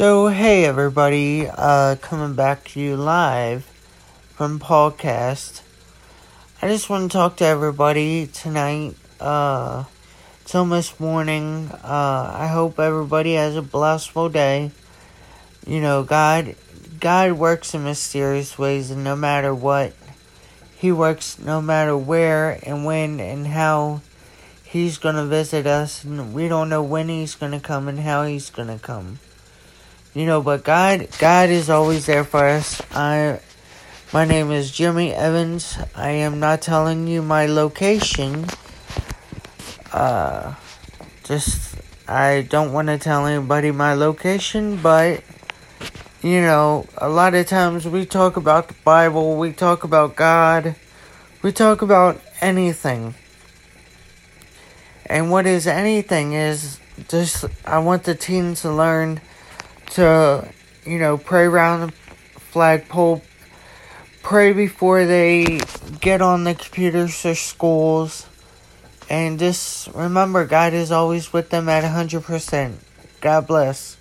So, hey everybody, uh, coming back to you live from Podcast. I just want to talk to everybody tonight. Uh, till this morning. Uh, I hope everybody has a blissful day. You know, God, God works in mysterious ways, and no matter what, He works no matter where and when and how He's gonna visit us, and we don't know when He's gonna come and how He's gonna come. You know, but God, God is always there for us. I, my name is Jimmy Evans. I am not telling you my location. Uh, just I don't want to tell anybody my location, but you know, a lot of times we talk about the Bible, we talk about God, we talk about anything. And what is anything is just I want the teens to learn to, you know, pray around the flagpole, pray before they get on the computers or schools, and just remember God is always with them at 100%. God bless.